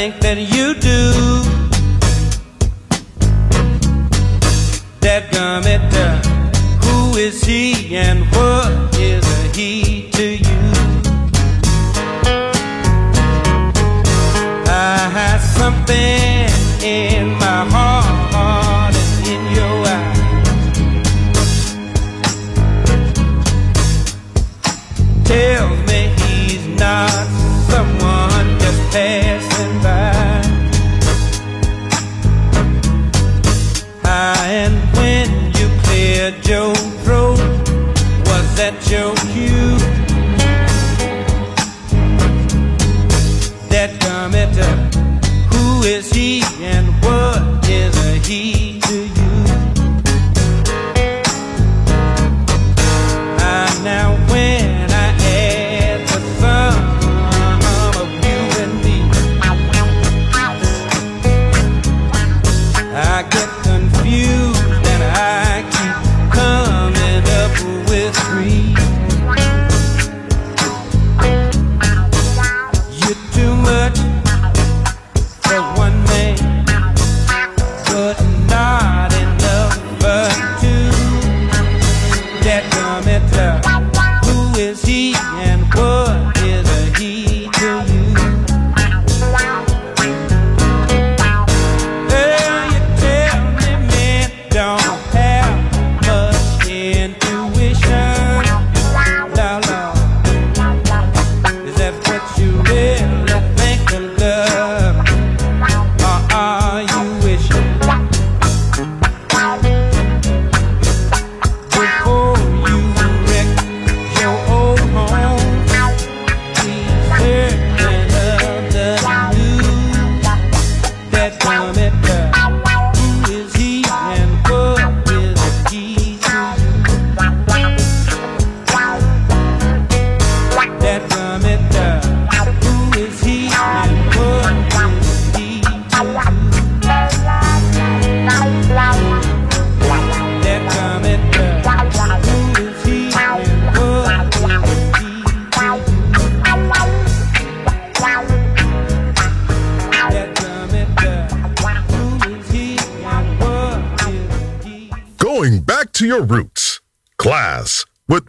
Something in my heart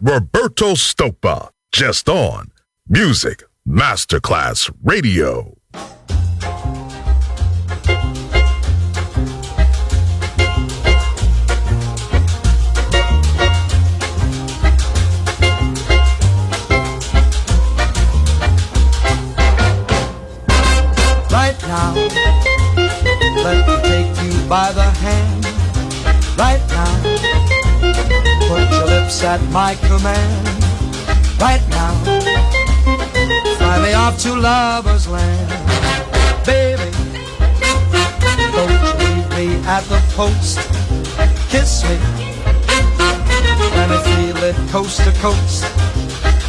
Roberto Stoppa, just on Music Masterclass Radio. At my command right now. Fly me off to lover's land, baby. Don't leave me at the post. Kiss me, let me feel it coast to coast,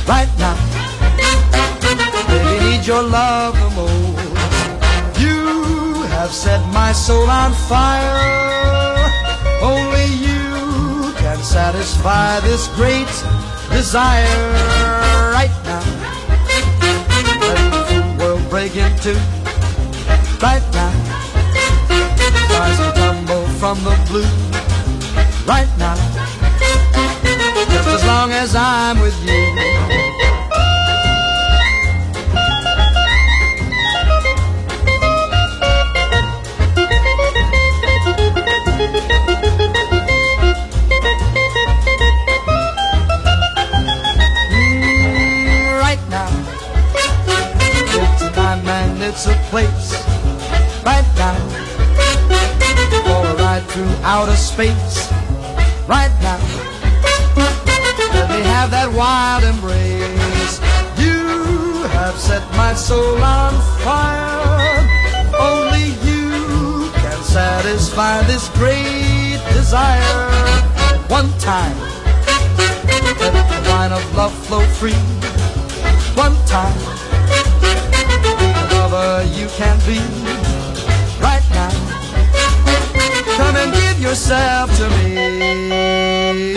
right now. Baby, need your love the most. You have set my soul on fire. Satisfy this great desire right now. Let the world break into right now. Stars will tumble from the blue right now. Just as long as I'm with you. Outer space right now. Let me have that wild embrace. You have set my soul on fire. Only you can satisfy this great desire. One time, let the wine of love flow free. One time lover you can be right now. Come and give yourself to me.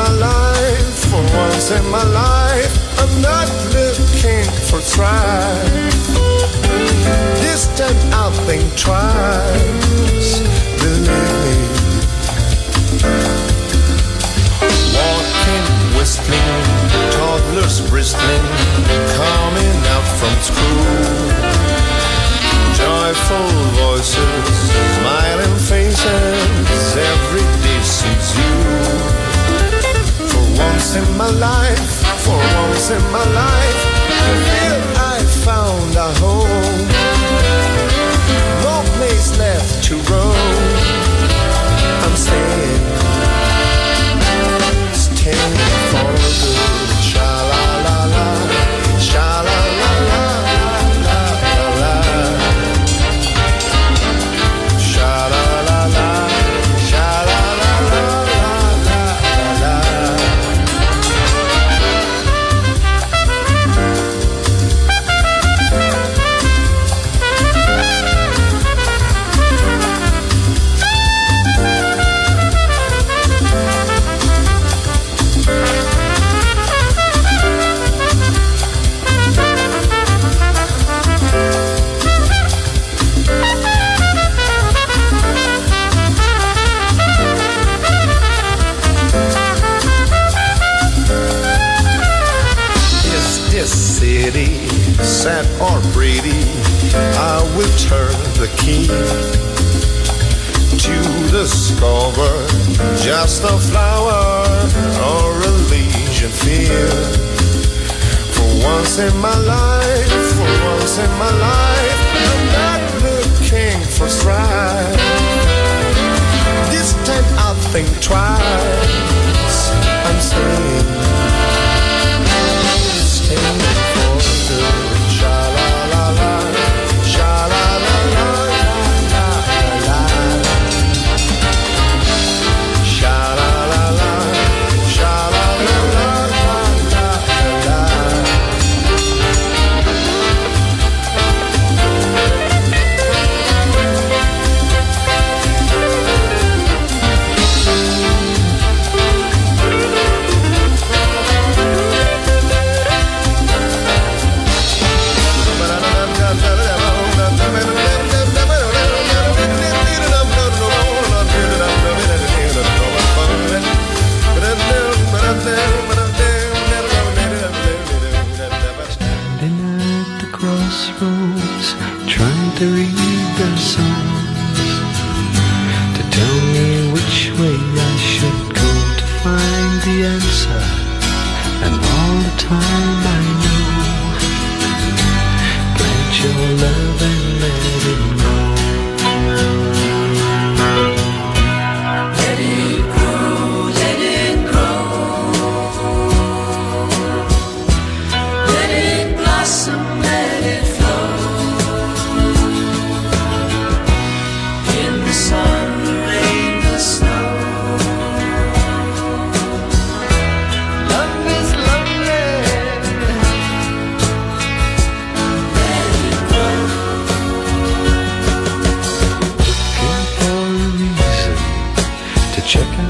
My life, for once in my life, I'm not looking for strife. This time I'll think twice, believe me. Walking, whistling, toddlers bristling, coming out from school. Joyful voices, smiling faces, every day sees you. Once in my life, for once in my life, I feel I found a home. No place left to roam. I'm staying staying for good. Sha la la la, sha la for in my life, I'm not looking for strife. This time I'll think twice. I'm staying staying Standing to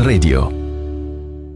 Radio.